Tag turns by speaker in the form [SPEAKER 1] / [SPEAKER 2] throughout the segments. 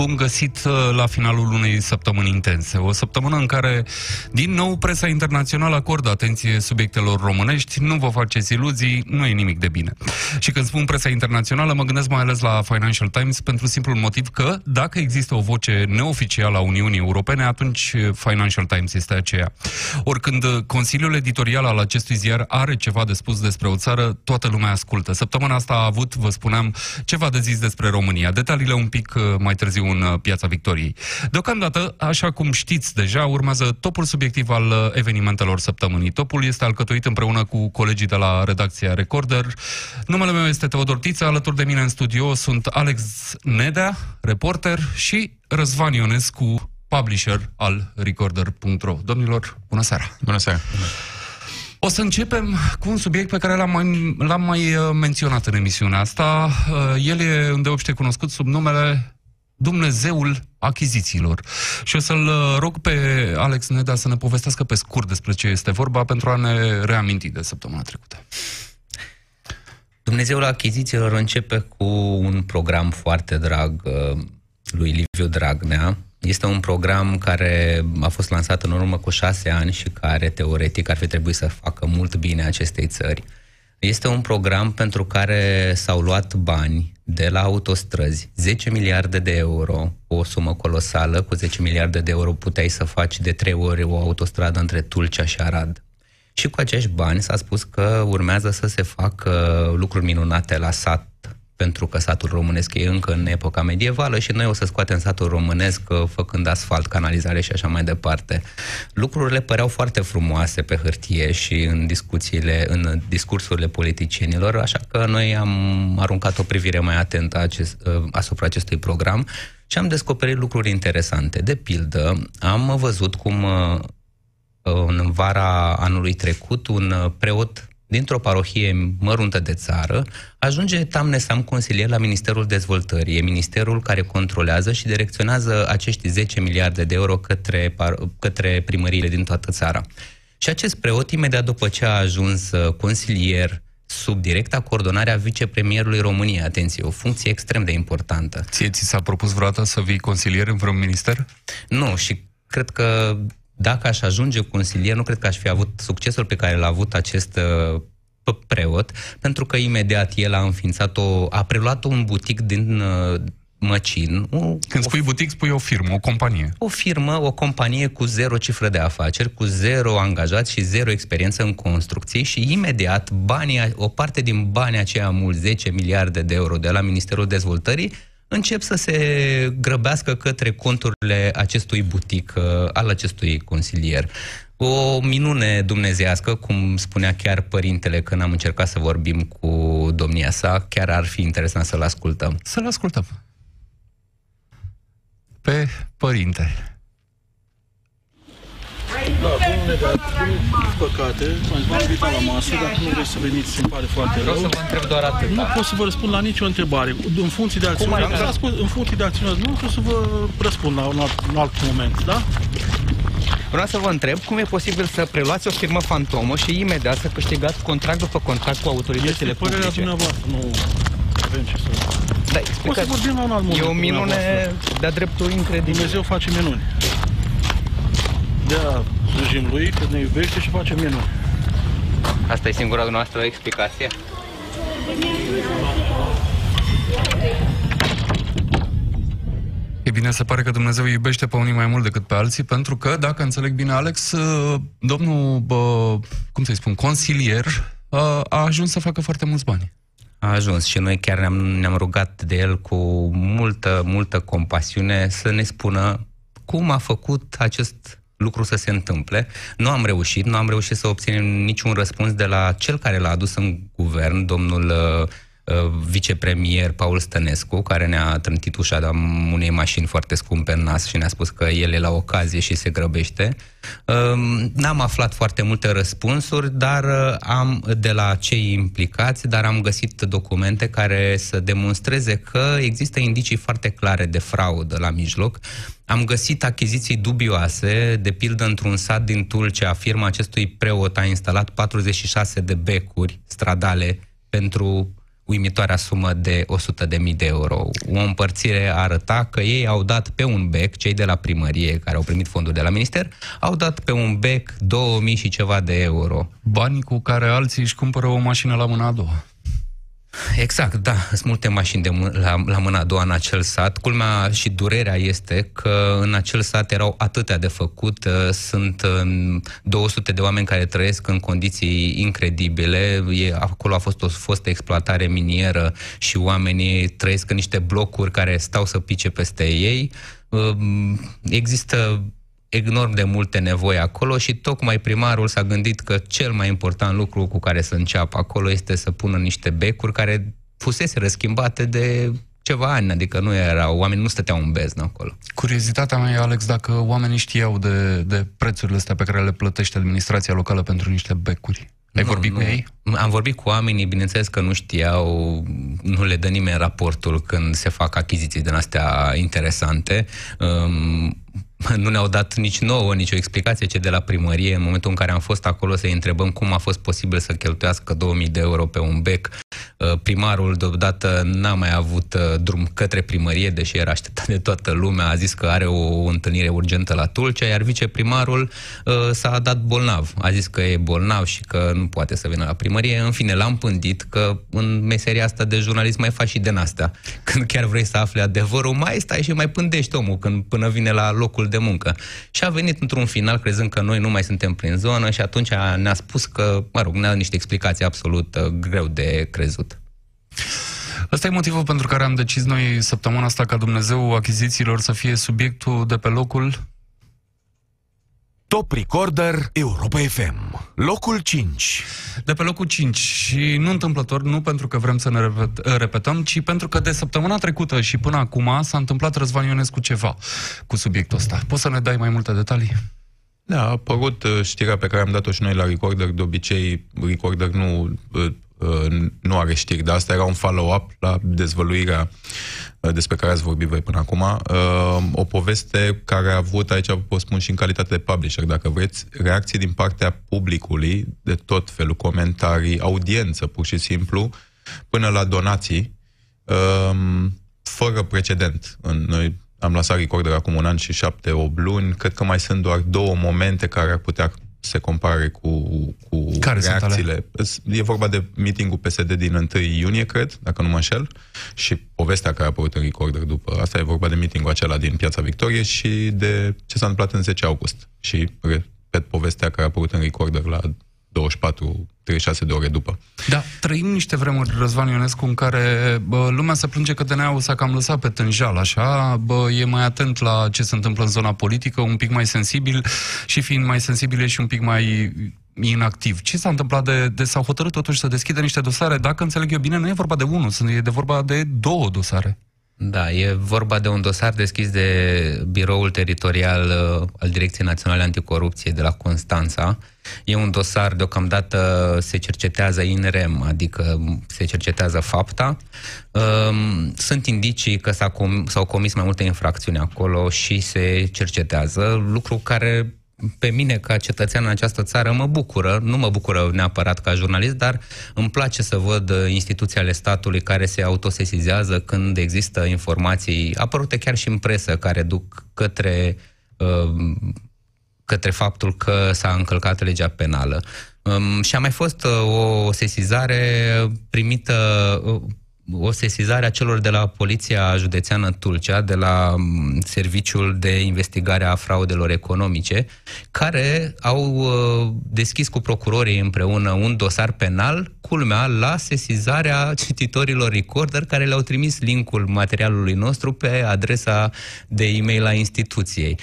[SPEAKER 1] Bun găsit uh, la finalul unei săptămâni intense. O săptămână în care, din nou, presa internațională acordă atenție subiectelor românești, nu vă faceți iluzii, nu e nimic de bine. Și când spun presa internațională, mă gândesc mai ales la Financial Times pentru simplul motiv că, dacă există o voce neoficială a Uniunii Europene, atunci Financial Times este aceea. Oricând Consiliul Editorial al acestui ziar are ceva de spus despre o țară, toată lumea ascultă. Săptămâna asta a avut, vă spuneam, ceva de zis despre România. Detaliile un pic uh, mai târziu în uh, Piața Victoriei. Deocamdată, așa cum știți deja, urmează topul subiectiv al uh, evenimentelor săptămânii. Topul este alcătuit împreună cu colegii de la redacția Recorder. Numele meu este Teodor Tiță, alături de mine în studio sunt Alex Nedea, reporter, și Răzvan Ionescu, publisher al Recorder.ro. Domnilor, bună seara!
[SPEAKER 2] Bună seara!
[SPEAKER 1] O să începem cu un subiect pe care l-am mai, l-am mai uh, menționat în emisiunea asta. El e îndeopște cunoscut sub numele Dumnezeul achizițiilor. Și o să-l uh, rog pe Alex Neda să ne povestească pe scurt despre ce este vorba pentru a ne reaminti de săptămâna trecută.
[SPEAKER 3] Dumnezeul achizițiilor începe cu un program foarte drag uh, lui Liviu Dragnea. Este un program care a fost lansat în urmă cu șase ani și care, teoretic, ar fi trebuit să facă mult bine acestei țări. Este un program pentru care s-au luat bani de la autostrăzi, 10 miliarde de euro, o sumă colosală, cu 10 miliarde de euro puteai să faci de trei ori o autostradă între Tulcea și Arad. Și cu acești bani s-a spus că urmează să se facă lucruri minunate la sat, pentru că satul românesc e încă în epoca medievală și noi o să scoatem satul românesc uh, făcând asfalt, canalizare și așa mai departe. Lucrurile păreau foarte frumoase pe hârtie și în discuțiile, în discursurile politicienilor, așa că noi am aruncat o privire mai atentă acest, uh, asupra acestui program și am descoperit lucruri interesante. De pildă, am văzut cum uh, în vara anului trecut un preot dintr-o parohie măruntă de țară, ajunge tamnesam consilier la Ministerul Dezvoltării. E ministerul care controlează și direcționează acești 10 miliarde de euro către, către primăriile din toată țara. Și acest preot, imediat după ce a ajuns uh, consilier sub directa coordonare a vicepremierului României, atenție, o funcție extrem de importantă.
[SPEAKER 1] Ție ți s-a propus vreodată să vii consilier în vreun minister?
[SPEAKER 3] Nu, și cred că dacă aș ajunge consilier, nu cred că aș fi avut succesul pe care l-a avut acest uh, preot, pentru că imediat el a înființat o, a preluat un butic din uh, Măcin. O,
[SPEAKER 1] Când spui butic, spui o firmă, o companie.
[SPEAKER 3] O firmă, o companie cu zero cifră de afaceri, cu zero angajați și zero experiență în construcții și imediat banii, o parte din banii aceia mulți, 10 miliarde de euro de la Ministerul Dezvoltării, încep să se grăbească către conturile acestui butic, uh, al acestui consilier. O minune dumnezească, cum spunea chiar părintele când am încercat să vorbim cu domnia sa, chiar ar fi interesant să-l ascultăm.
[SPEAKER 1] Să-l ascultăm. Pe părinte.
[SPEAKER 4] Da, domnule, dar din păcate, v-am invitat la masă, dacă nu vreți să veniți, îmi pare foarte rău.
[SPEAKER 3] Vreau să vă întreb doar atât.
[SPEAKER 4] Nu pot să vă răspund la nicio întrebare. În funcție de acțiune, am răspuns, în funcție de acțiune, nu pot să vă răspund la un alt, un alt moment, da?
[SPEAKER 5] Vreau să vă întreb cum e posibil să preluați o firmă fantomă și imediat să câștigați contract după contract cu autoritățile
[SPEAKER 4] este părerea
[SPEAKER 5] publice.
[SPEAKER 4] dumneavoastră, nu avem ce să...
[SPEAKER 5] Da,
[SPEAKER 4] O să
[SPEAKER 5] explicați.
[SPEAKER 4] vorbim la un alt moment.
[SPEAKER 5] E o
[SPEAKER 4] cu
[SPEAKER 5] minune
[SPEAKER 4] dumneavoastră.
[SPEAKER 5] de-a dreptul incredibil.
[SPEAKER 4] Dumnezeu face minuni. De-aia slujim lui, că ne iubește și face minuni.
[SPEAKER 5] Asta e singura noastră explicație?
[SPEAKER 1] E bine, se pare că Dumnezeu îi iubește pe unii mai mult decât pe alții, pentru că, dacă înțeleg bine, Alex, uh, domnul, bă, cum să-i spun, consilier, uh, a ajuns să facă foarte mulți bani.
[SPEAKER 3] A ajuns și noi chiar ne-am, ne-am rugat de el cu multă, multă compasiune să ne spună cum a făcut acest lucru să se întâmple. Nu am reușit, nu am reușit să obținem niciun răspuns de la cel care l-a adus în guvern, domnul uh, vicepremier Paul Stănescu, care ne-a trântit ușa de unei mașini foarte scumpe în nas și ne-a spus că el e la ocazie și se grăbește. Um, n-am aflat foarte multe răspunsuri, dar uh, am de la cei implicați, dar am găsit documente care să demonstreze că există indicii foarte clare de fraudă la mijloc. Am găsit achiziții dubioase, de pildă într-un sat din Tulcea, firma acestui preot a instalat 46 de becuri stradale pentru uimitoarea sumă de 100.000 de euro. O împărțire arăta că ei au dat pe un bec, cei de la primărie care au primit fonduri de la minister, au dat pe un bec 2000 și ceva de euro.
[SPEAKER 1] Bani cu care alții își cumpără o mașină la mâna a doua.
[SPEAKER 3] Exact, da, sunt multe mașini de mâ- la, la mâna a doua în acel sat. Culmea și durerea este că în acel sat erau atâtea de făcut, uh, sunt 200 de oameni care trăiesc în condiții incredibile, e, acolo a fost o fostă exploatare minieră și oamenii trăiesc în niște blocuri care stau să pice peste ei. Um, există enorm de multe nevoi acolo și tocmai primarul s-a gândit că cel mai important lucru cu care să înceapă acolo este să pună niște becuri care fusese răschimbate de ceva ani, adică nu erau, oamenii nu stăteau în beznă acolo.
[SPEAKER 1] Curiozitatea mea e, Alex, dacă oamenii știau de, de prețurile astea pe care le plătește administrația locală pentru niște becuri. Ai nu, vorbit nu. cu ei?
[SPEAKER 3] Am vorbit cu oamenii, bineînțeles că nu știau, nu le dă nimeni raportul când se fac achiziții din astea interesante. Um, nu ne-au dat nici nouă nicio explicație ce de la primărie în momentul în care am fost acolo să-i întrebăm cum a fost posibil să cheltuiască 2000 de euro pe un bec. Uh, primarul deodată n-a mai avut uh, drum către primărie, deși era așteptat de toată lumea, a zis că are o întâlnire urgentă la Tulcea, iar viceprimarul uh, s-a dat bolnav. A zis că e bolnav și că nu poate să vină la primărie. În fine, l-am pândit că în meseria asta de jurnalist mai faci și din astea. Când chiar vrei să afli adevărul, mai stai și mai pândești omul când până vine la locul de muncă. Și a venit într-un final crezând că noi nu mai suntem prin zonă și atunci ne-a spus că, mă rog, ne-a niște explicații absolut uh, greu de crezut.
[SPEAKER 1] Ăsta e motivul pentru care am decis noi săptămâna asta ca Dumnezeu achizițiilor să fie subiectul de pe locul
[SPEAKER 6] Top Recorder Europa FM. Locul 5.
[SPEAKER 1] De pe locul 5. Și nu întâmplător, nu pentru că vrem să ne repet, repetăm, ci pentru că de săptămâna trecută și până acum s-a întâmplat Răzvan Ionescu ceva cu subiectul ăsta. Poți să ne dai mai multe detalii?
[SPEAKER 2] Da, a apărut uh, știrea pe care am dat-o și noi la Recorder. De obicei, Recorder nu uh, Uh, nu are știri, dar asta era un follow-up la dezvăluirea uh, despre care ați vorbit voi până acum. Uh, o poveste care a avut, aici vă spun și în calitate de publisher, dacă vreți, reacții din partea publicului, de tot felul, comentarii, audiență, pur și simplu, până la donații, fără precedent. Noi am lăsat recorder acum un an și șapte, o luni, cred că mai sunt doar două momente care ar putea se compare cu, cu
[SPEAKER 1] Care
[SPEAKER 2] reacțiile. E vorba de meetingul PSD din 1 iunie, cred, dacă nu mă înșel, și povestea care a apărut în recorder după asta e vorba de meetingul acela din Piața Victoriei și de ce s-a întâmplat în 10 august. Și repet povestea care a apărut în recorder la 24 36 de ore după.
[SPEAKER 1] Da, trăim niște vremuri, Răzvan Ionescu, în care bă, lumea se plânge că DNA-ul s-a cam lăsat pe tânjal, așa, bă, e mai atent la ce se întâmplă în zona politică, un pic mai sensibil și fiind mai sensibile și un pic mai inactiv. Ce s-a întâmplat de, de s-au hotărât totuși să deschidă niște dosare? Dacă înțeleg eu bine, nu e vorba de unul, e de vorba de două dosare.
[SPEAKER 3] Da, e vorba de un dosar deschis de biroul teritorial uh, al Direcției Naționale Anticorupție de la Constanța. E un dosar, deocamdată se cercetează in rem, adică se cercetează fapta. Um, sunt indicii că s-au comis mai multe infracțiuni acolo și se cercetează, lucru care pe mine ca cetățean în această țară mă bucură, nu mă bucură neapărat ca jurnalist, dar îmi place să văd instituții ale statului care se autosesizează când există informații apărute chiar și în presă care duc către, uh, către faptul că s-a încălcat legea penală. Um, și a mai fost uh, o sesizare primită uh, o sesizare a celor de la Poliția Județeană Tulcea, de la mm, Serviciul de Investigare a Fraudelor Economice, care au uh, deschis cu procurorii împreună un dosar penal, culmea, la sesizarea cititorilor recorder care le-au trimis linkul materialului nostru pe adresa de e-mail a instituției.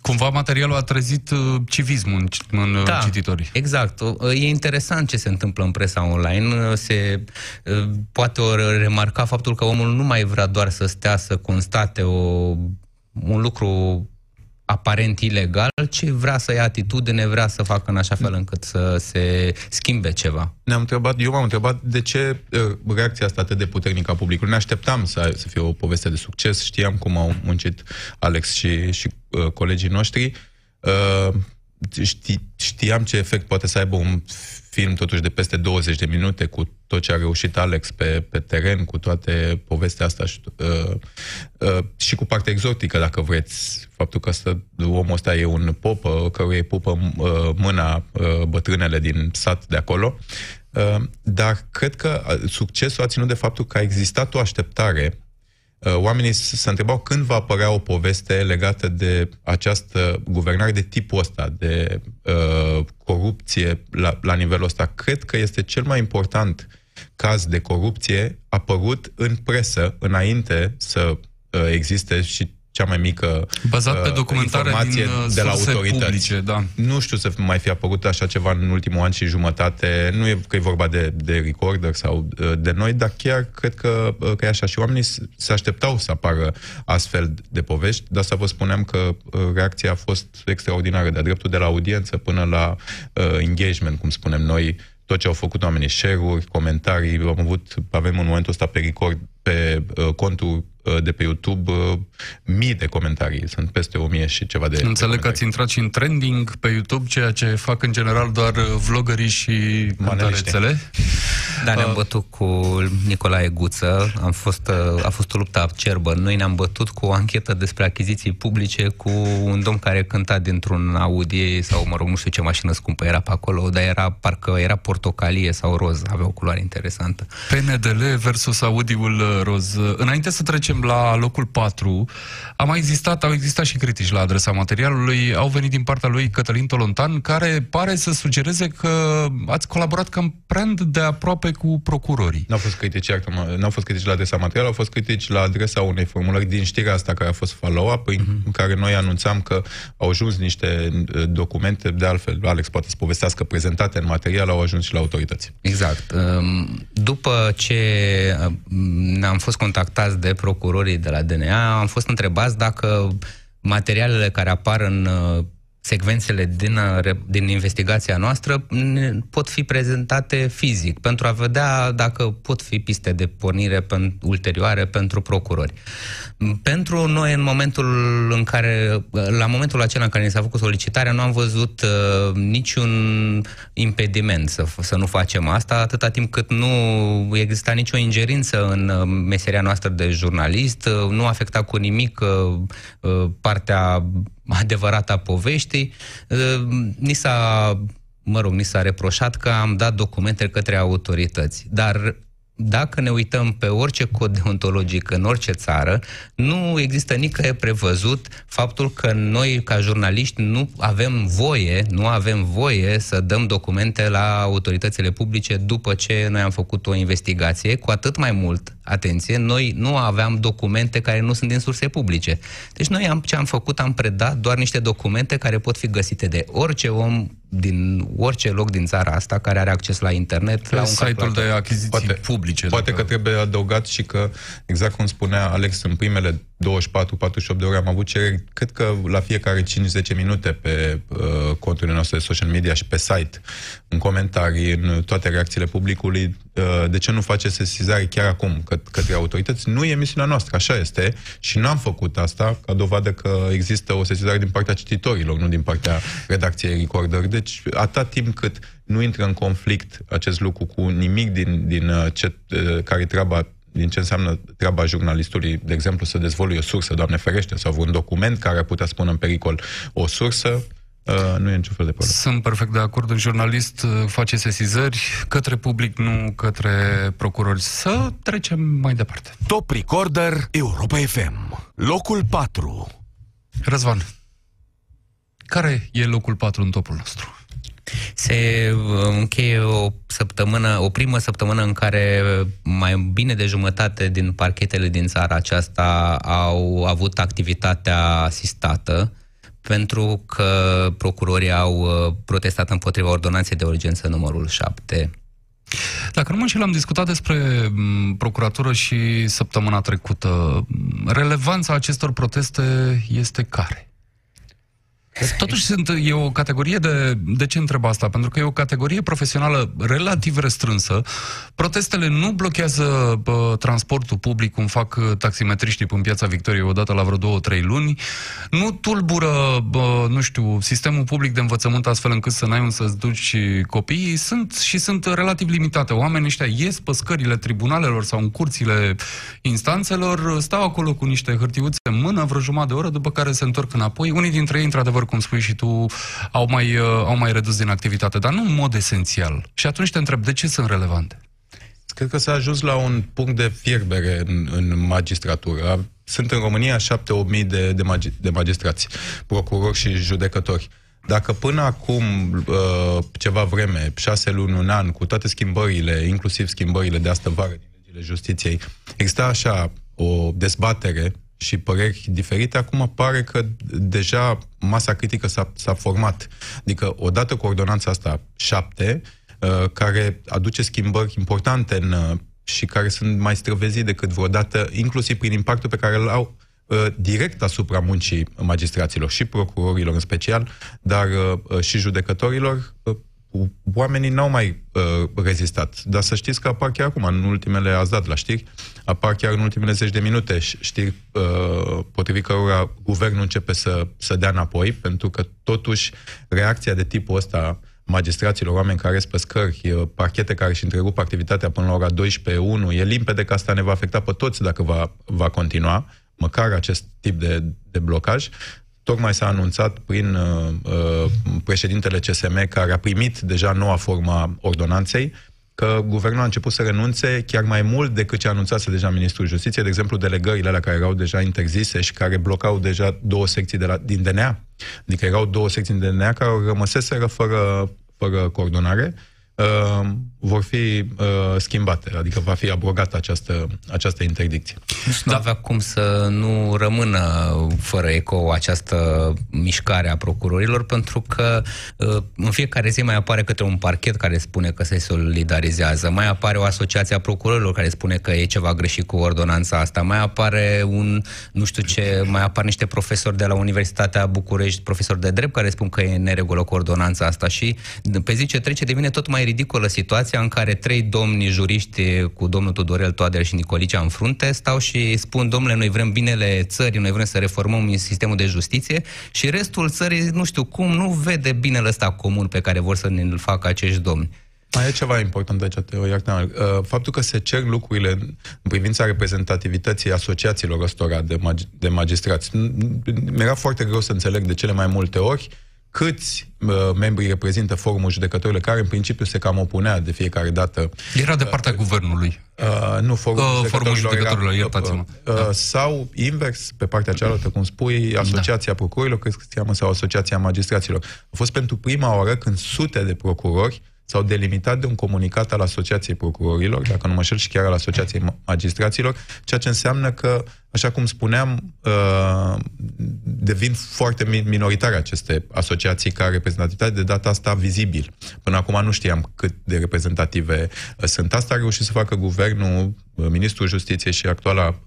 [SPEAKER 3] Uh,
[SPEAKER 1] Cumva materialul a trezit uh, civismul în, în uh,
[SPEAKER 3] da,
[SPEAKER 1] cititorii.
[SPEAKER 3] Exact. E interesant ce se întâmplă în presa online. Se poate o remarca faptul că omul nu mai vrea doar să stea să constate o, un lucru aparent ilegal, ci vrea să ia atitudine, vrea să facă în așa fel încât să se schimbe ceva.
[SPEAKER 2] Ne-am întrebat, eu m-am întrebat de ce uh, reacția asta atât de puternică a publicului. Ne așteptam să, să fie o poveste de succes, știam cum au muncit Alex și, și uh, colegii noștri. Uh, ști, știam ce efect poate să aibă un film totuși de peste 20 de minute cu tot ce a reușit Alex pe, pe teren, cu toate povestea asta și, uh, uh, și cu partea exotică, dacă vreți. Faptul că asta, omul ăsta e un popă, căruia îi pupă uh, mâna uh, bătrânele din sat de acolo. Uh, dar cred că uh, succesul a ținut de faptul că a existat o așteptare Uh, oamenii se întrebau când va apărea o poveste legată de această guvernare de tipul ăsta, de uh, corupție la, la nivelul ăsta. Cred că este cel mai important caz de corupție apărut în presă înainte să uh, existe și cea mai mică
[SPEAKER 1] Bazat pe uh, documentare din uh, de la autorități. Publice, da.
[SPEAKER 2] Nu știu să mai fi apărut așa ceva în ultimul an și jumătate. Nu e că e vorba de, de recorder sau uh, de noi, dar chiar cred că, că e așa. Și oamenii se așteptau să apară astfel de povești, dar să vă spuneam că reacția a fost extraordinară, de-a dreptul de la audiență până la uh, engagement, cum spunem noi, tot ce au făcut oamenii, share-uri, comentarii, am avut, avem în momentul ăsta pe record, pe uh, contul Uh, de pe YouTube uh, mii de comentarii, sunt peste o mie și ceva de
[SPEAKER 1] Înțeleg
[SPEAKER 2] de
[SPEAKER 1] că ați intrat și în trending pe YouTube, ceea ce fac în general doar uh, vlogării și cântărețele.
[SPEAKER 3] Da, ne-am bătut cu Nicolae Guță, am fost, a fost o luptă acerbă. Noi ne-am bătut cu o anchetă despre achiziții publice cu un domn care cânta dintr-un Audi sau, mă rog, nu știu ce mașină scumpă era pe acolo, dar era, parcă era portocalie sau roz, avea o culoare interesantă.
[SPEAKER 1] PNDL versus Audiul roz. Înainte să trecem trecem la locul 4, a mai existat, au existat și critici la adresa materialului, au venit din partea lui Cătălin Tolontan, care pare să sugereze că ați colaborat cam prea de aproape cu procurorii.
[SPEAKER 2] Nu au fost critici, nu au fost critici la adresa materialului, au fost critici la adresa unei formulări din știrea asta care a fost follow-up, uh-huh. în care noi anunțam că au ajuns niște uh, documente, de altfel, Alex poate să povestească, prezentate în material, au ajuns și la autorități.
[SPEAKER 3] Exact. Um, după ce uh, ne-am fost contactați de procurorii, procurorii de la DNA, am fost întrebați dacă materialele care apar în uh, secvențele din, uh, din investigația noastră pot fi prezentate fizic pentru a vedea dacă pot fi piste de pornire pen, ulterioare pentru procurori. Pentru noi, în momentul în care, la momentul acela în care ne s-a făcut solicitarea, nu am văzut uh, niciun impediment să, să nu facem asta, atâta timp cât nu exista nicio ingerință în uh, meseria noastră de jurnalist, uh, nu afecta cu nimic uh, uh, partea adevărată a poveștii. Uh, ni s-a mă rog, ni s-a reproșat că am dat documente către autorități, dar dacă ne uităm pe orice cod deontologic în orice țară, nu există nicăieri prevăzut faptul că noi, ca jurnaliști, nu avem voie, nu avem voie să dăm documente la autoritățile publice după ce noi am făcut o investigație, cu atât mai mult, atenție, noi nu aveam documente care nu sunt din surse publice. Deci noi am, ce am făcut, am predat doar niște documente care pot fi găsite de orice om din orice loc din țara asta care are acces la internet,
[SPEAKER 1] Pe
[SPEAKER 3] la un
[SPEAKER 1] site-ul de achiziții poate, publice.
[SPEAKER 2] Poate dacă... că trebuie adăugat și că, exact cum spunea Alex, în primele 24-48 de ore am avut cereri, cred că la fiecare 5-10 minute pe uh, conturile noastre de social media și pe site, în comentarii, în toate reacțiile publicului, uh, de ce nu face sesizare chiar acum că, către autorități? Nu e misiunea noastră, așa este și n-am făcut asta ca dovadă că există o sesizare din partea cititorilor, nu din partea redacției Recorder. Deci, atât timp cât nu intră în conflict acest lucru cu nimic din, din uh, ce, uh, care treaba din ce înseamnă treaba jurnalistului, de exemplu, să dezvolui o sursă, Doamne ferește, sau un document care ar putea spune în pericol o sursă, Uh, nu e niciun fel de problemă.
[SPEAKER 1] Sunt perfect de acord. Un jurnalist uh, face sesizări către public, nu către procurori. Să trecem mai departe.
[SPEAKER 6] Top Recorder Europa FM. Locul 4.
[SPEAKER 1] Răzvan, care e locul 4 în topul nostru?
[SPEAKER 3] Se uh, încheie o săptămână, o primă săptămână în care mai bine de jumătate din parchetele din țara aceasta au avut activitatea asistată pentru că procurorii au uh, protestat împotriva ordonanței de urgență numărul 7.
[SPEAKER 1] Dacă nu mă înșel, am discutat despre m, procuratură și săptămâna trecută. Relevanța acestor proteste este care? Totuși sunt, e o categorie de... De ce întreb asta? Pentru că e o categorie profesională relativ restrânsă. Protestele nu blochează bă, transportul public, cum fac uh, taximetriștii în Piața Victoriei odată la vreo două, trei luni. Nu tulbură, bă, nu știu, sistemul public de învățământ astfel încât să n-ai un să-ți duci copiii. Sunt și sunt relativ limitate. Oamenii ăștia ies pe scările tribunalelor sau în curțile instanțelor, stau acolo cu niște hârtiuțe în mână vreo jumătate de oră, după care se întorc înapoi. Unii dintre ei, într-adevăr, cum spui și tu, au mai, uh, au mai redus din activitate, dar nu în mod esențial. Și atunci te întreb, de ce sunt relevante?
[SPEAKER 2] Cred că s-a ajuns la un punct de fierbere în, în magistratură. Sunt în România 7-8 mii de, de, magi, de magistrați, procurori și judecători. Dacă până acum, uh, ceva vreme, șase luni, un an, cu toate schimbările, inclusiv schimbările de astă vară din legile justiției, exista așa o dezbatere și păreri diferite, acum pare că deja masa critică s-a, s-a format. Adică, odată cu ordonanța asta șapte, uh, care aduce schimbări importante în, uh, și care sunt mai străvezii decât vreodată, inclusiv prin impactul pe care îl au uh, direct asupra muncii magistraților și procurorilor în special, dar uh, și judecătorilor, uh, oamenii n-au mai uh, rezistat. Dar să știți că apar chiar acum, în ultimele, ați dat la știri, apar chiar în ultimele zeci de minute știri uh, potrivit cărora guvernul începe să, să dea înapoi, pentru că totuși reacția de tipul ăsta magistraților, oameni care sunt pe scări, uh, parchete care își întrerup activitatea până la ora 12.1, e limpede că asta ne va afecta pe toți dacă va, va continua, măcar acest tip de, de blocaj. Tocmai s-a anunțat prin uh, uh, președintele CSM, care a primit deja noua forma ordonanței, că guvernul a început să renunțe chiar mai mult decât ce anunțase deja Ministrul Justiției, de exemplu, delegările alea care erau deja interzise și care blocau deja două secții de la, din DNA. Adică erau două secții din DNA care rămăseseră fără, fără coordonare uh, vor fi uh, schimbate, adică va fi abrogată această, această interdicție.
[SPEAKER 3] Deci nu da. avea cum să nu rămână fără eco această mișcare a procurorilor, pentru că uh, în fiecare zi mai apare către un parchet care spune că se solidarizează, mai apare o asociație a procurorilor care spune că e ceva greșit cu ordonanța asta, mai apare un, nu știu ce, mai apar niște profesori de la Universitatea București, profesori de drept, care spun că e neregulă cu ordonanța asta și pe zi ce trece devine tot mai ridicolă situația în care trei domni juriști cu domnul Tudorel Toader și Nicolicea în frunte stau și spun, domnule, noi vrem binele țării, noi vrem să reformăm sistemul de justiție și restul țării, nu știu cum, nu vede binele ăsta comun pe care vor să ne-l facă acești domni.
[SPEAKER 2] Mai e ceva important aici, Teo, iartă uh, Faptul că se cer lucrurile în privința reprezentativității asociațiilor ăstora de, mag- de magistrați. Mi-era foarte greu să înțeleg de cele mai multe ori câți uh, membri reprezintă forumul judecătorilor, care în principiu se cam opunea de fiecare dată.
[SPEAKER 1] Era de partea uh, guvernului.
[SPEAKER 2] Uh, nu, forumul uh, judecătorilor,
[SPEAKER 1] judecătorilor era, iertați-mă.
[SPEAKER 2] Uh, da. Sau invers, pe partea cealaltă, cum spui, Asociația da. Procurorilor, cred că se cheamă, sau Asociația Magistraților. A fost pentru prima oară când sute de procurori s-au delimitat de un comunicat al Asociației Procurorilor, dacă nu mă șel, și chiar al Asociației Magistraților, ceea ce înseamnă că, așa cum spuneam, uh, devin foarte minoritare aceste asociații ca reprezentativitate, de data asta vizibil. Până acum nu știam cât de reprezentative uh, sunt. Asta a reușit să facă guvernul, uh, Ministrul Justiției și actuala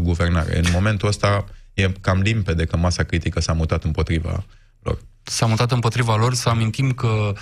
[SPEAKER 2] guvernare. În momentul ăsta e cam limpede că masa critică s-a mutat împotriva lor
[SPEAKER 1] s-a mutat împotriva lor. Să amintim că uh,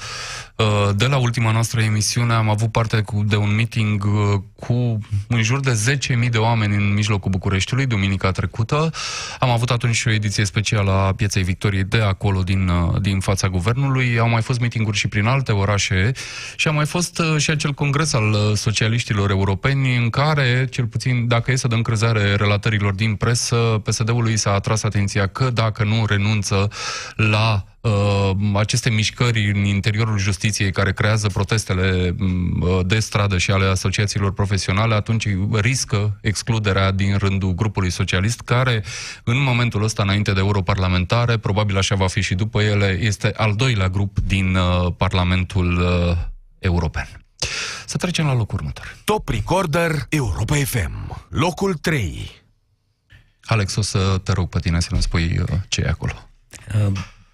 [SPEAKER 1] de la ultima noastră emisiune am avut parte de un meeting uh, cu în jur de 10.000 de oameni în mijlocul Bucureștiului, duminica trecută. Am avut atunci și o ediție specială a Pieței Victoriei de acolo, din, uh, din fața guvernului. Au mai fost meetinguri și prin alte orașe și a mai fost și acel congres al socialiștilor europeni în care, cel puțin, dacă e să dăm crezare relatărilor din presă, PSD-ului s-a atras atenția că dacă nu renunță la uh, aceste mișcări în interiorul justiției care creează protestele uh, de stradă și ale asociațiilor profesionale, atunci riscă excluderea din rândul grupului socialist, care în momentul ăsta, înainte de europarlamentare, probabil așa va fi și după ele, este al doilea grup din uh, Parlamentul uh, European. Să trecem la locul următor.
[SPEAKER 6] Top Recorder Europa FM. Locul 3.
[SPEAKER 1] Alex, o să te rog pe tine să ne spui uh, ce e acolo.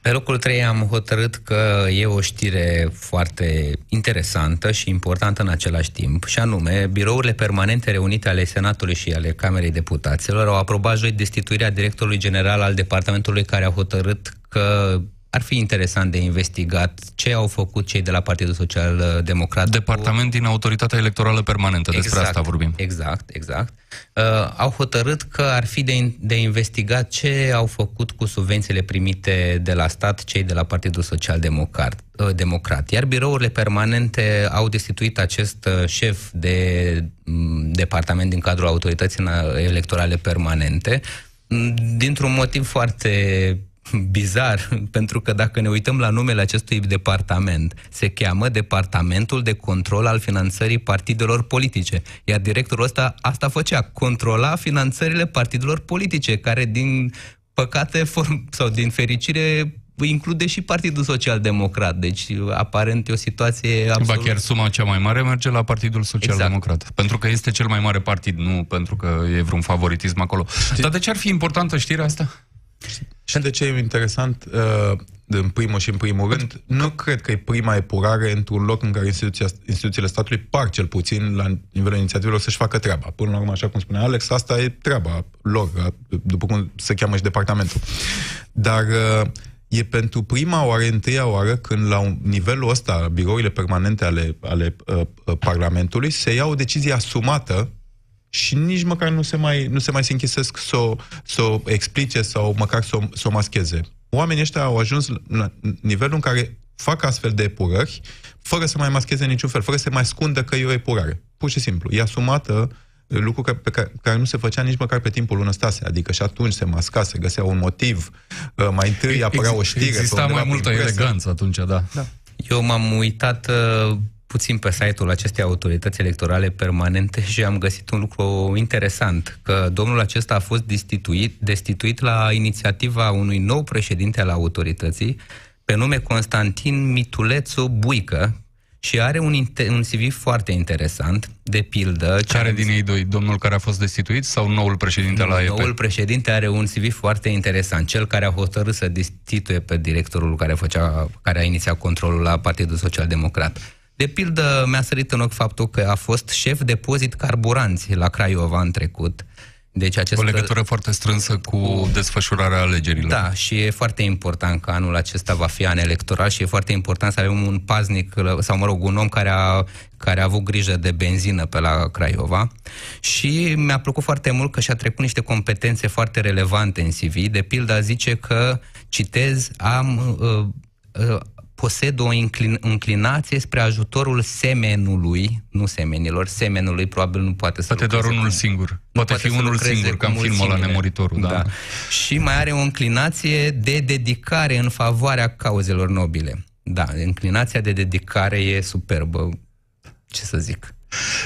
[SPEAKER 3] Pe locul 3 am hotărât că e o știre foarte interesantă și importantă în același timp, și anume, birourile permanente reunite ale Senatului și ale Camerei Deputaților au aprobat joi destituirea directorului general al departamentului care a hotărât că ar fi interesant de investigat ce au făcut cei de la Partidul Social Democrat.
[SPEAKER 1] Departament cu... din Autoritatea Electorală Permanentă, despre
[SPEAKER 3] exact,
[SPEAKER 1] asta vorbim.
[SPEAKER 3] Exact, exact. Uh, au hotărât că ar fi de, de investigat ce au făcut cu subvențiile primite de la stat cei de la Partidul Social Democrat. Uh, Democrat. Iar birourile permanente au destituit acest uh, șef de um, departament din cadrul Autorității Electorale Permanente mm, dintr-un motiv foarte bizar, pentru că dacă ne uităm la numele acestui departament, se cheamă Departamentul de Control al Finanțării Partidelor Politice. Iar directorul ăsta asta făcea, controla finanțările partidelor politice, care din păcate form, sau din fericire include și Partidul Social Democrat. Deci, aparent, e o situație absolut...
[SPEAKER 1] Ba chiar suma cea mai mare merge la Partidul Social exact. Democrat. Pentru că este cel mai mare partid, nu pentru că e vreun favoritism acolo. Știi? Dar de ce ar fi importantă știrea asta?
[SPEAKER 2] Și de ce e interesant, uh, în primul și în primul rând, nu cred că e prima epurare într-un loc în care instituția, instituțiile statului par cel puțin la nivelul inițiativelor să-și facă treaba. Până la urmă, așa cum spunea Alex, asta e treaba lor, după cum se cheamă și departamentul. Dar uh, e pentru prima oară, întâia oară, când la un nivelul ăsta, birourile permanente ale, ale uh, uh, Parlamentului, se ia o decizie asumată și nici măcar nu se mai, nu se mai se închisesc să o, să o explice sau măcar să o, să o mascheze. Oamenii ăștia au ajuns la nivelul în care fac astfel de epurări fără să mai mascheze niciun fel, fără să mai scundă că e o epurare. Pur și simplu. E asumată lucru pe care, care nu se făcea nici măcar pe timpul lună stase. Adică și atunci se masca, se găsea un motiv, uh, mai întâi apărea o știre.
[SPEAKER 1] Exista mai multă eleganță atunci, da. da.
[SPEAKER 3] Eu m-am uitat uh, puțin pe site-ul acestei autorități electorale permanente și am găsit un lucru interesant, că domnul acesta a fost destituit, destituit la inițiativa unui nou președinte al autorității, pe nume Constantin Mitulețu Buică, și are un, un CV foarte interesant, de pildă...
[SPEAKER 1] Care din ei doi? Domnul care a fost destituit sau noul președinte la EPE?
[SPEAKER 3] Noul președinte are un CV foarte interesant. Cel care a hotărât să destituie pe directorul care, făcea, care a inițiat controlul la Partidul Social Democrat. De pildă, mi-a sărit în ochi faptul că a fost șef depozit carburanți la Craiova în trecut.
[SPEAKER 1] Deci acest... O legătură foarte strânsă cu desfășurarea alegerilor.
[SPEAKER 3] Da, și e foarte important că anul acesta va fi an electoral și e foarte important să avem un paznic, sau mă rog, un om care a, care a avut grijă de benzină pe la Craiova și mi-a plăcut foarte mult că și-a trecut niște competențe foarte relevante în CV. De pildă zice că, citez, am... Uh, uh, posed o inclin, înclinație spre ajutorul semenului, nu semenilor, semenului probabil nu poate să
[SPEAKER 1] Poate doar unul singur. Poate, poate fi unul singur, ca în filmul la Nemuritorul. Da. da.
[SPEAKER 3] Și mai are o înclinație de dedicare în favoarea cauzelor nobile. Da, înclinația de dedicare e superbă. Ce să zic.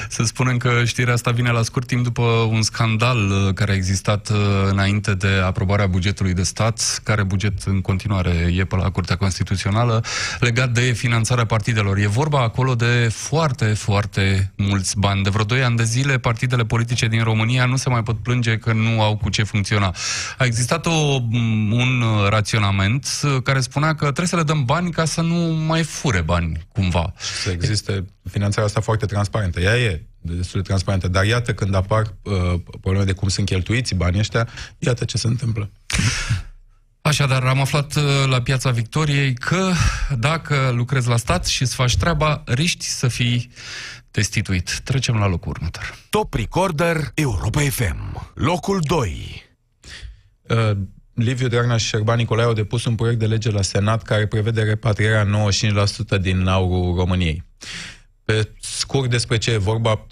[SPEAKER 1] Să spunem că știrea asta vine la scurt timp după un scandal uh, care a existat uh, înainte de aprobarea bugetului de stat, care buget în continuare e pe la Curtea Constituțională, legat de finanțarea partidelor. E vorba acolo de foarte, foarte mulți bani. De vreo 2 ani de zile, partidele politice din România nu se mai pot plânge că nu au cu ce funcționa. A existat o, mm, un raționament uh, care spunea că trebuie să le dăm bani ca să nu mai fure bani, cumva.
[SPEAKER 2] Să existe finanțarea asta foarte transparentă. Ea e destul de transparentă, dar iată când apar uh, probleme de cum sunt cheltuiți banii ăștia, iată ce se întâmplă.
[SPEAKER 1] Așadar, am aflat uh, la Piața Victoriei că dacă lucrezi la stat și îți faci treaba, riști să fii destituit. Trecem la locul următor.
[SPEAKER 6] Top Recorder Europa FM. Locul 2.
[SPEAKER 2] Uh, Liviu Dragnea și Șerban Nicolae au depus un proiect de lege la Senat care prevede repatrierea 95% din aurul României. Pe scurt despre ce e vorba,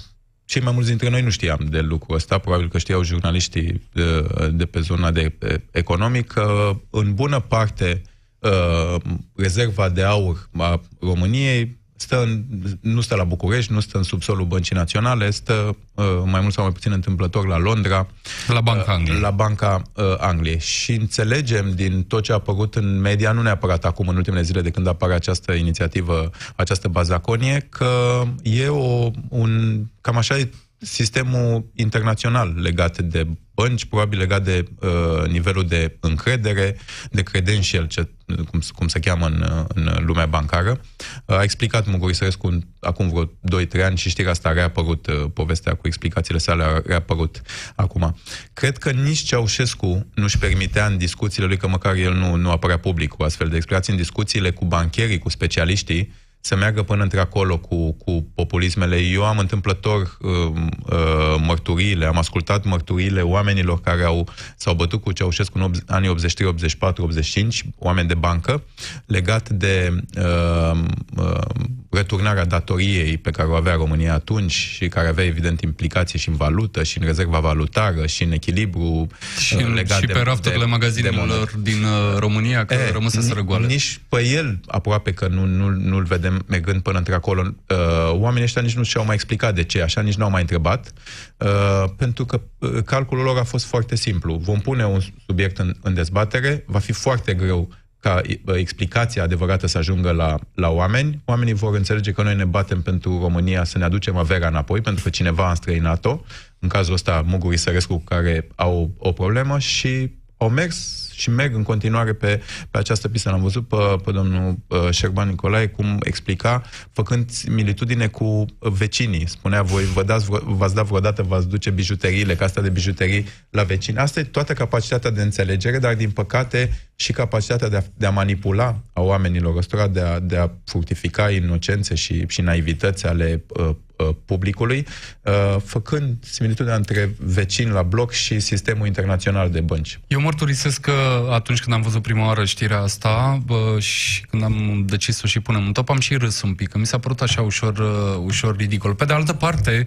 [SPEAKER 2] cei mai mulți dintre noi nu știam de lucrul ăsta, probabil că știau jurnaliștii de, de pe zona de economică. În bună parte, uh, rezerva de aur a României stă în, nu stă la București, nu stă în subsolul Băncii Naționale, stă uh, mai mult sau mai puțin întâmplător la Londra.
[SPEAKER 1] La Banca Angliei.
[SPEAKER 2] Uh, la Banca uh, Angliei. Și înțelegem din tot ce a apărut în media, nu neapărat acum, în ultimele zile de când apare această inițiativă, această bazaconie, că e o, un, cam așa sistemul internațional legat de bănci, probabil legat de uh, nivelul de încredere, de credential, ce, cum, cum se cheamă în, în lumea bancară. Uh, a explicat Mugur Sărescu acum vreo 2-3 ani și știrea asta a reapărut, uh, povestea cu explicațiile sale a reapărut acum. Cred că nici Ceaușescu nu-și permitea în discuțiile lui, că măcar el nu, nu apărea public cu astfel de explicații, în discuțiile cu bancherii, cu specialiștii, să meargă până într-acolo cu, cu populismele. Eu am întâmplător uh, uh, mărturiile, am ascultat mărturiile oamenilor care au, s-au bătut cu Ceaușescu în anii 83, 84, 85, oameni de bancă, legat de uh, uh, returnarea datoriei pe care o avea România atunci și care avea evident implicații și în valută, și în rezerva valutară, și în echilibru
[SPEAKER 1] și, uh, legat și de, pe rafturile de, magazinelor de din uh, România, care e, rămăseseră goale.
[SPEAKER 2] Nici pe el aproape că nu, nu, nu-l vedem vedem mergând până într-acolo. Uh, oamenii ăștia nici nu și-au mai explicat de ce, așa nici n-au mai întrebat, uh, pentru că uh, calculul lor a fost foarte simplu. Vom pune un subiect în, în dezbatere, va fi foarte greu ca uh, explicația adevărată să ajungă la, la oameni. Oamenii vor înțelege că noi ne batem pentru România să ne aducem averea înapoi, pentru că cineva a străinat-o, în cazul ăsta Muguri Sărescu, care au o problemă și au mers și merg în continuare pe, pe această pistă. L-am văzut pe, pe domnul uh, Șerban Nicolae cum explica, făcând similitudine cu vecinii. Spunea, voi vă dați, v-ați dat vreodată, v-ați duce bijuteriile, asta de bijuterii la vecini. Asta e toată capacitatea de înțelegere, dar din păcate și capacitatea de a, de a manipula a oamenilor ăstora, de a, de a fructifica inocențe și, și naivități ale uh, Uh, publicului, uh, făcând similitudinea între vecini la bloc și sistemul internațional de bănci.
[SPEAKER 1] Eu mărturisesc că atunci când am văzut prima oară știrea asta bă, și când am decis să o și punem în top, am și râs un pic, că mi s-a părut așa ușor, uh, ușor ridicol. Pe de altă parte,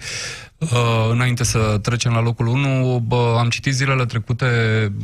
[SPEAKER 1] Uh, înainte să trecem la locul 1, bă, am citit zilele trecute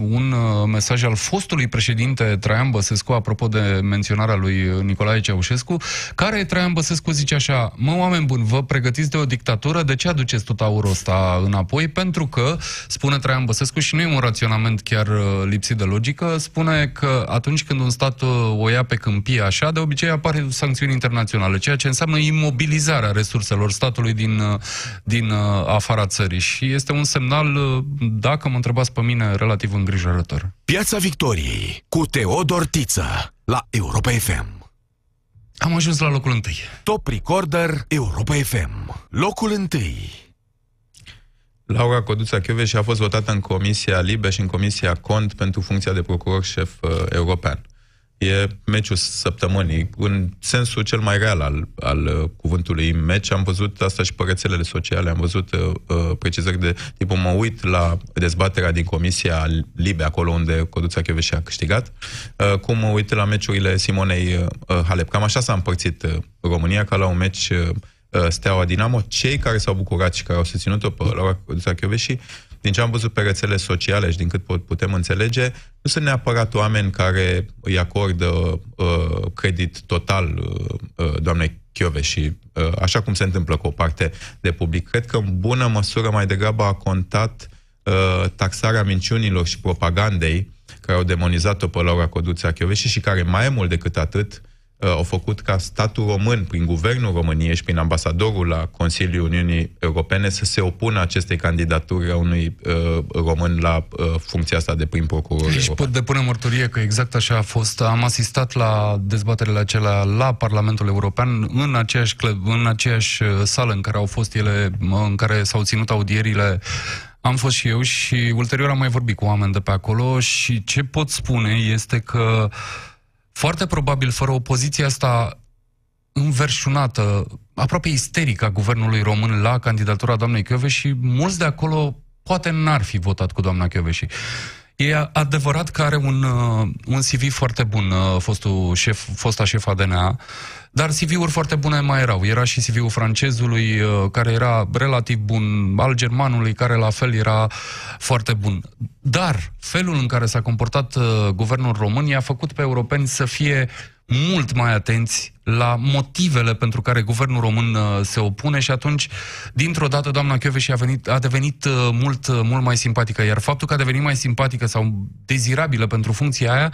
[SPEAKER 1] un uh, mesaj al fostului președinte Traian Băsescu, apropo de menționarea lui Nicolae Ceaușescu, care Traian Băsescu zice așa, mă, oameni buni, vă pregătiți de o dictatură, de ce aduceți tot aurul ăsta înapoi? Pentru că, spune Traian Băsescu, și nu e un raționament chiar uh, lipsit de logică, spune că atunci când un stat uh, o ia pe câmpie așa, de obicei apare sancțiuni internaționale, ceea ce înseamnă imobilizarea resurselor statului din, uh, din afara țării și este un semnal, dacă mă întrebați pe mine, relativ îngrijorător.
[SPEAKER 6] Piața Victoriei cu Teodor Tiță la Europa FM.
[SPEAKER 1] Am ajuns la locul întâi.
[SPEAKER 6] Top Recorder Europa FM. Locul întâi.
[SPEAKER 2] Laura Coduța și a fost votată în Comisia Libe și în Comisia Cont pentru funcția de procuror șef uh, european e meciul săptămânii, în sensul cel mai real al, al uh, cuvântului meci. Am văzut asta și pe rețelele sociale, am văzut uh, uh, precizări de tipul, mă uit la dezbaterea din Comisia Libe, acolo unde Coduța Chioveși a câștigat, uh, cum mă uit la meciurile Simonei uh, Halep. Cam așa s-a împărțit uh, România, ca la un meci uh, Steaua Dinamo. Cei care s-au bucurat și care au susținut-o pe Laura Coduța Chioveși din ce am văzut pe rețele sociale și din cât putem înțelege, nu sunt neapărat oameni care îi acordă uh, credit total uh, uh doamnei Chiove și uh, așa cum se întâmplă cu o parte de public. Cred că în bună măsură mai degrabă a contat uh, taxarea minciunilor și propagandei care au demonizat-o pe Laura Coduța Chioveși și care mai mult decât atât Uh, au făcut ca statul român, prin guvernul României și prin ambasadorul la Consiliul Uniunii Europene, să se opună acestei candidaturi a unui uh, român la uh, funcția asta de prim procuror.
[SPEAKER 1] Și pot depune mărturie că exact așa a fost. Am asistat la dezbaterile acelea la Parlamentul European, în aceeași, în aceeași uh, sală în care au fost ele, în care s-au ținut audierile am fost și eu și ulterior am mai vorbit cu oameni de pe acolo și ce pot spune este că uh, foarte probabil, fără opoziția asta înverșunată, aproape isterică a guvernului român la candidatura doamnei și mulți de acolo poate n-ar fi votat cu doamna și E adevărat că are un, uh, un CV foarte bun, uh, fostul șef, fosta șefa DNA, dar CV-uri foarte bune mai erau. Era și CV-ul francezului, uh, care era relativ bun, al germanului, care la fel era foarte bun. Dar felul în care s-a comportat uh, guvernul român i-a făcut pe europeni să fie mult mai atenți la motivele pentru care guvernul român uh, se opune și atunci, dintr-o dată, doamna Chioveși a, venit, a devenit uh, mult, uh, mult mai simpatică. Iar faptul că a devenit mai simpatică sau dezirabilă pentru funcția aia,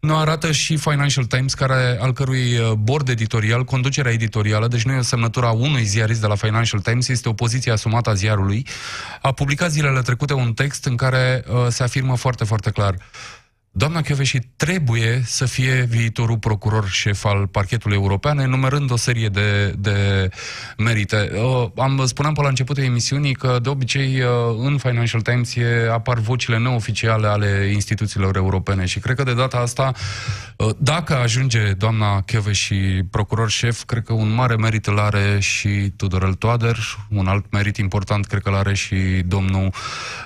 [SPEAKER 1] nu arată și Financial Times, care, al cărui board editorial, conducerea editorială, deci nu e o semnătură a unui ziarist de la Financial Times, este o poziție asumată a ziarului, a publicat zilele trecute un text în care uh, se afirmă foarte, foarte clar Doamna Chioveși trebuie să fie viitorul procuror șef al parchetului european, enumerând o serie de, de merite. Am spuneam pe la începutul emisiunii că de obicei în Financial Times e, apar vocile neoficiale ale instituțiilor europene și cred că de data asta, dacă ajunge doamna Chioveși procuror șef, cred că un mare merit îl are și Tudorel Toader, un alt merit important cred că îl are și domnul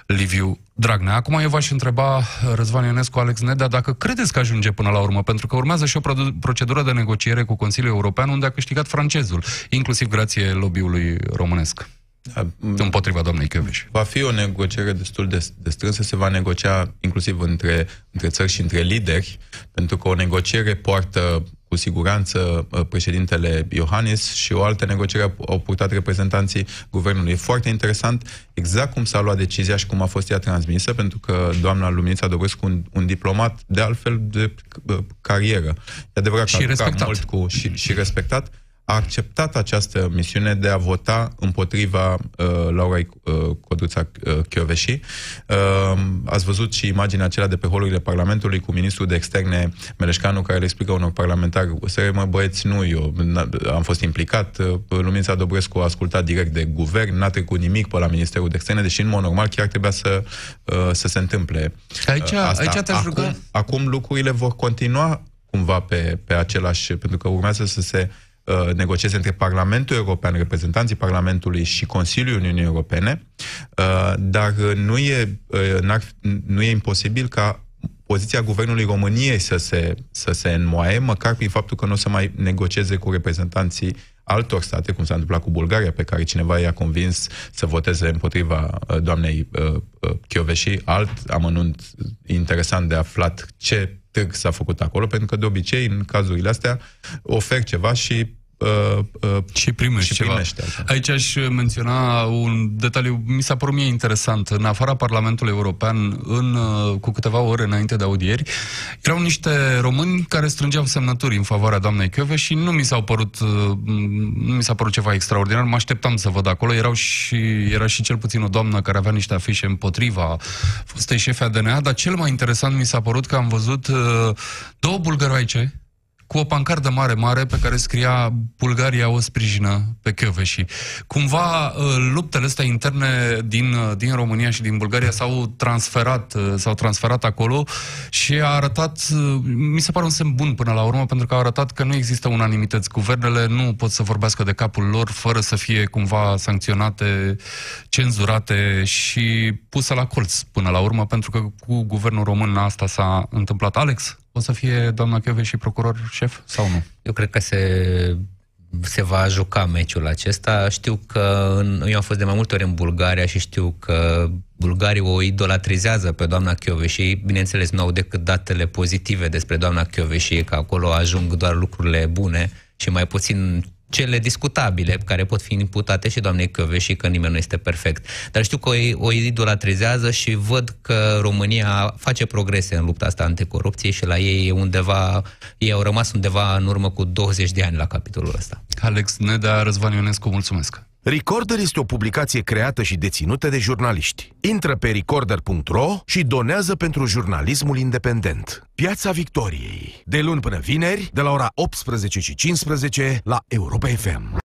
[SPEAKER 1] Liviu Dragnea. Acum eu v-aș întreba, Răzvan Ionescu, Alex Nedea, dacă credeți că ajunge până la urmă, pentru că urmează și o procedură de negociere cu Consiliul European, unde a câștigat francezul, inclusiv grație lobby-ului românesc. Da, împotriva doamnei Chioveș.
[SPEAKER 2] Va fi o negociere destul de, de strânsă, se va negocia inclusiv între, între țări și între lideri, pentru că o negociere poartă cu siguranță uh, președintele Iohannis și o altă negociere au purtat reprezentanții guvernului. E foarte interesant exact cum s-a luat decizia și cum a fost ea transmisă, pentru că doamna Luminița Dobrescu, un, un diplomat de altfel de uh, carieră, e adevărat
[SPEAKER 1] și că respectat.
[SPEAKER 2] mult cu, și, și respectat, a acceptat această misiune de a vota împotriva uh, Laurei uh, Codruța uh, Chioveși. Uh, ați văzut și imaginea acelea de pe holurile Parlamentului cu ministrul de externe Meleșcanu care le explică unor parlamentari să mă băieți, nu, eu am fost implicat, uh, Lumința Dobrescu a ascultat direct de guvern, n-a trecut nimic pe la Ministerul de Externe, deși în mod normal chiar trebuia să, uh, să se întâmple
[SPEAKER 1] Aici, uh, asta. aici te-aș
[SPEAKER 2] acum, acum lucrurile vor continua cumva pe, pe același, pentru că urmează să se Uh, negocieze între Parlamentul European, reprezentanții Parlamentului și Consiliul Uniunii Europene, uh, dar nu e, uh, nu e imposibil ca poziția Guvernului României să se, să se înmoaie, măcar prin faptul că nu o să mai negocieze cu reprezentanții altor state, cum s-a întâmplat cu Bulgaria, pe care cineva i-a convins să voteze împotriva doamnei Chioveși, alt amănunt interesant de aflat ce târg s-a făcut acolo, pentru că de obicei, în cazurile astea, ofer ceva și uh,
[SPEAKER 1] uh, și primești
[SPEAKER 2] și
[SPEAKER 1] ceva.
[SPEAKER 2] Primește
[SPEAKER 1] Aici aș menționa un detaliu, mi s-a părut mie interesant. În afara Parlamentului European, în, uh, cu câteva ore înainte de audieri, erau niște români care strângeau semnături în favoarea doamnei Chiove și nu mi s-au părut, uh, nu mi s-a părut ceva extraordinar. Mă așteptam să văd acolo. Erau și, era și cel puțin o doamnă care avea niște afișe împotriva fostei șefe ADNA, dar cel mai interesant mi s-a părut că am văzut uh, două bulgăroaice cu o pancardă mare, mare, pe care scria Bulgaria o sprijină pe Chioveși. Cumva uh, luptele astea interne din, uh, din România și din Bulgaria s-au transferat, uh, s-au transferat acolo și a arătat, mi se pare un semn bun până la urmă, pentru că a arătat că nu există unanimități. Guvernele nu pot să vorbească de capul lor fără să fie cumva sancționate, cenzurate și puse la colț până la urmă, pentru că cu guvernul român asta s-a întâmplat. Alex? O să fie doamna Chiove și procuror șef sau nu?
[SPEAKER 3] Eu cred că se, se va juca meciul acesta. Știu că în, eu am fost de mai multe ori în Bulgaria și știu că bulgarii o idolatrizează pe doamna și Bineînțeles, nu au decât datele pozitive despre doamna și că acolo ajung doar lucrurile bune și mai puțin cele discutabile care pot fi imputate și doamnei și că nimeni nu este perfect. Dar știu că o, o idolatrizează și văd că România face progrese în lupta asta anticorupție și la ei undeva, ei au rămas undeva în urmă cu 20 de ani la capitolul ăsta.
[SPEAKER 1] Alex Neda, Răzvan Ionescu, mulțumesc!
[SPEAKER 6] Recorder este o publicație creată și deținută de jurnaliști. Intră pe recorder.ro și donează pentru jurnalismul independent. Piața Victoriei. De luni până vineri, de la ora 18 și 15 la Europa FM.